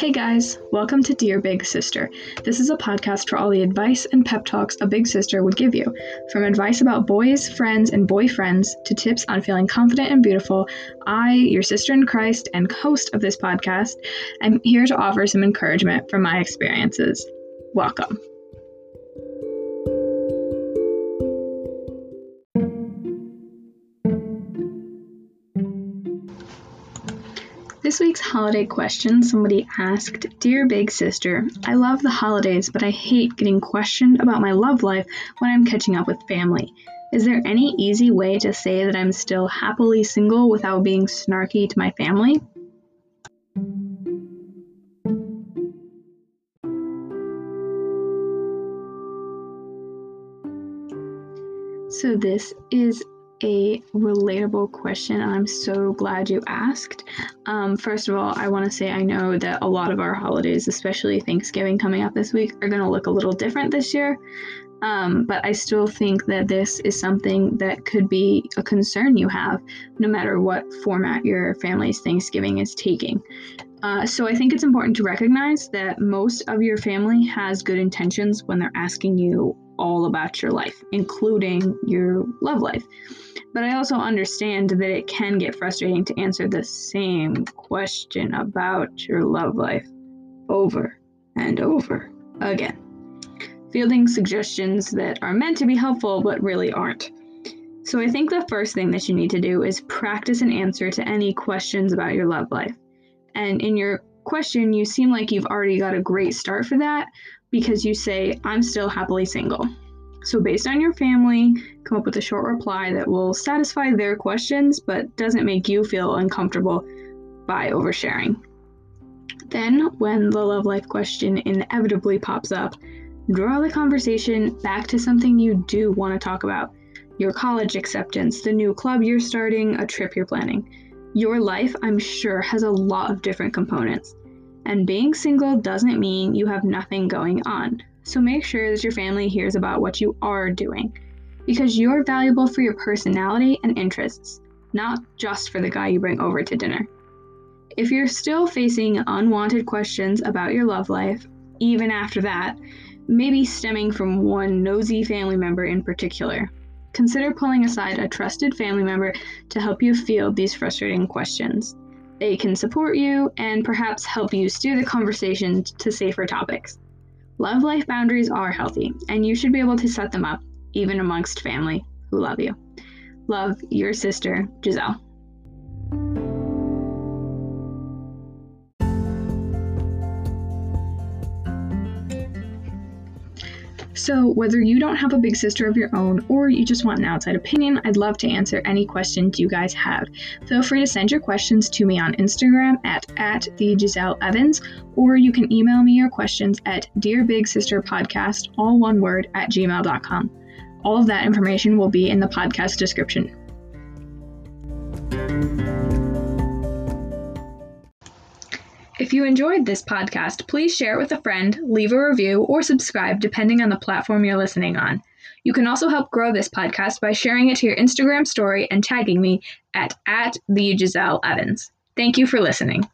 Hey guys, welcome to Dear Big Sister. This is a podcast for all the advice and pep talks a big sister would give you. From advice about boys, friends, and boyfriends to tips on feeling confident and beautiful, I, your sister in Christ and host of this podcast, am here to offer some encouragement from my experiences. Welcome. This week's holiday question somebody asked Dear Big Sister, I love the holidays, but I hate getting questioned about my love life when I'm catching up with family. Is there any easy way to say that I'm still happily single without being snarky to my family? So, this is a relatable question, and I'm so glad you asked. Um, first of all, I want to say I know that a lot of our holidays, especially Thanksgiving coming up this week, are going to look a little different this year. Um, but I still think that this is something that could be a concern you have, no matter what format your family's Thanksgiving is taking. Uh, so I think it's important to recognize that most of your family has good intentions when they're asking you all about your life, including your love life. But I also understand that it can get frustrating to answer the same question about your love life over and over again, fielding suggestions that are meant to be helpful but really aren't. So I think the first thing that you need to do is practice an answer to any questions about your love life. And in your question, you seem like you've already got a great start for that because you say, I'm still happily single. So, based on your family, come up with a short reply that will satisfy their questions but doesn't make you feel uncomfortable by oversharing. Then, when the love life question inevitably pops up, draw the conversation back to something you do want to talk about your college acceptance, the new club you're starting, a trip you're planning. Your life, I'm sure, has a lot of different components. And being single doesn't mean you have nothing going on. So make sure that your family hears about what you are doing because you're valuable for your personality and interests, not just for the guy you bring over to dinner. If you're still facing unwanted questions about your love life, even after that, maybe stemming from one nosy family member in particular, consider pulling aside a trusted family member to help you field these frustrating questions. They can support you and perhaps help you steer the conversation to safer topics. Love life boundaries are healthy, and you should be able to set them up, even amongst family who love you. Love your sister, Giselle. So, whether you don't have a big sister of your own or you just want an outside opinion, I'd love to answer any questions you guys have. Feel free to send your questions to me on Instagram at, at the Giselle Evans, or you can email me your questions at Dear Big Sister Podcast, all one word, at gmail.com. All of that information will be in the podcast description. If you enjoyed this podcast, please share it with a friend, leave a review, or subscribe depending on the platform you're listening on. You can also help grow this podcast by sharing it to your Instagram story and tagging me at, at the Giselle Evans. Thank you for listening.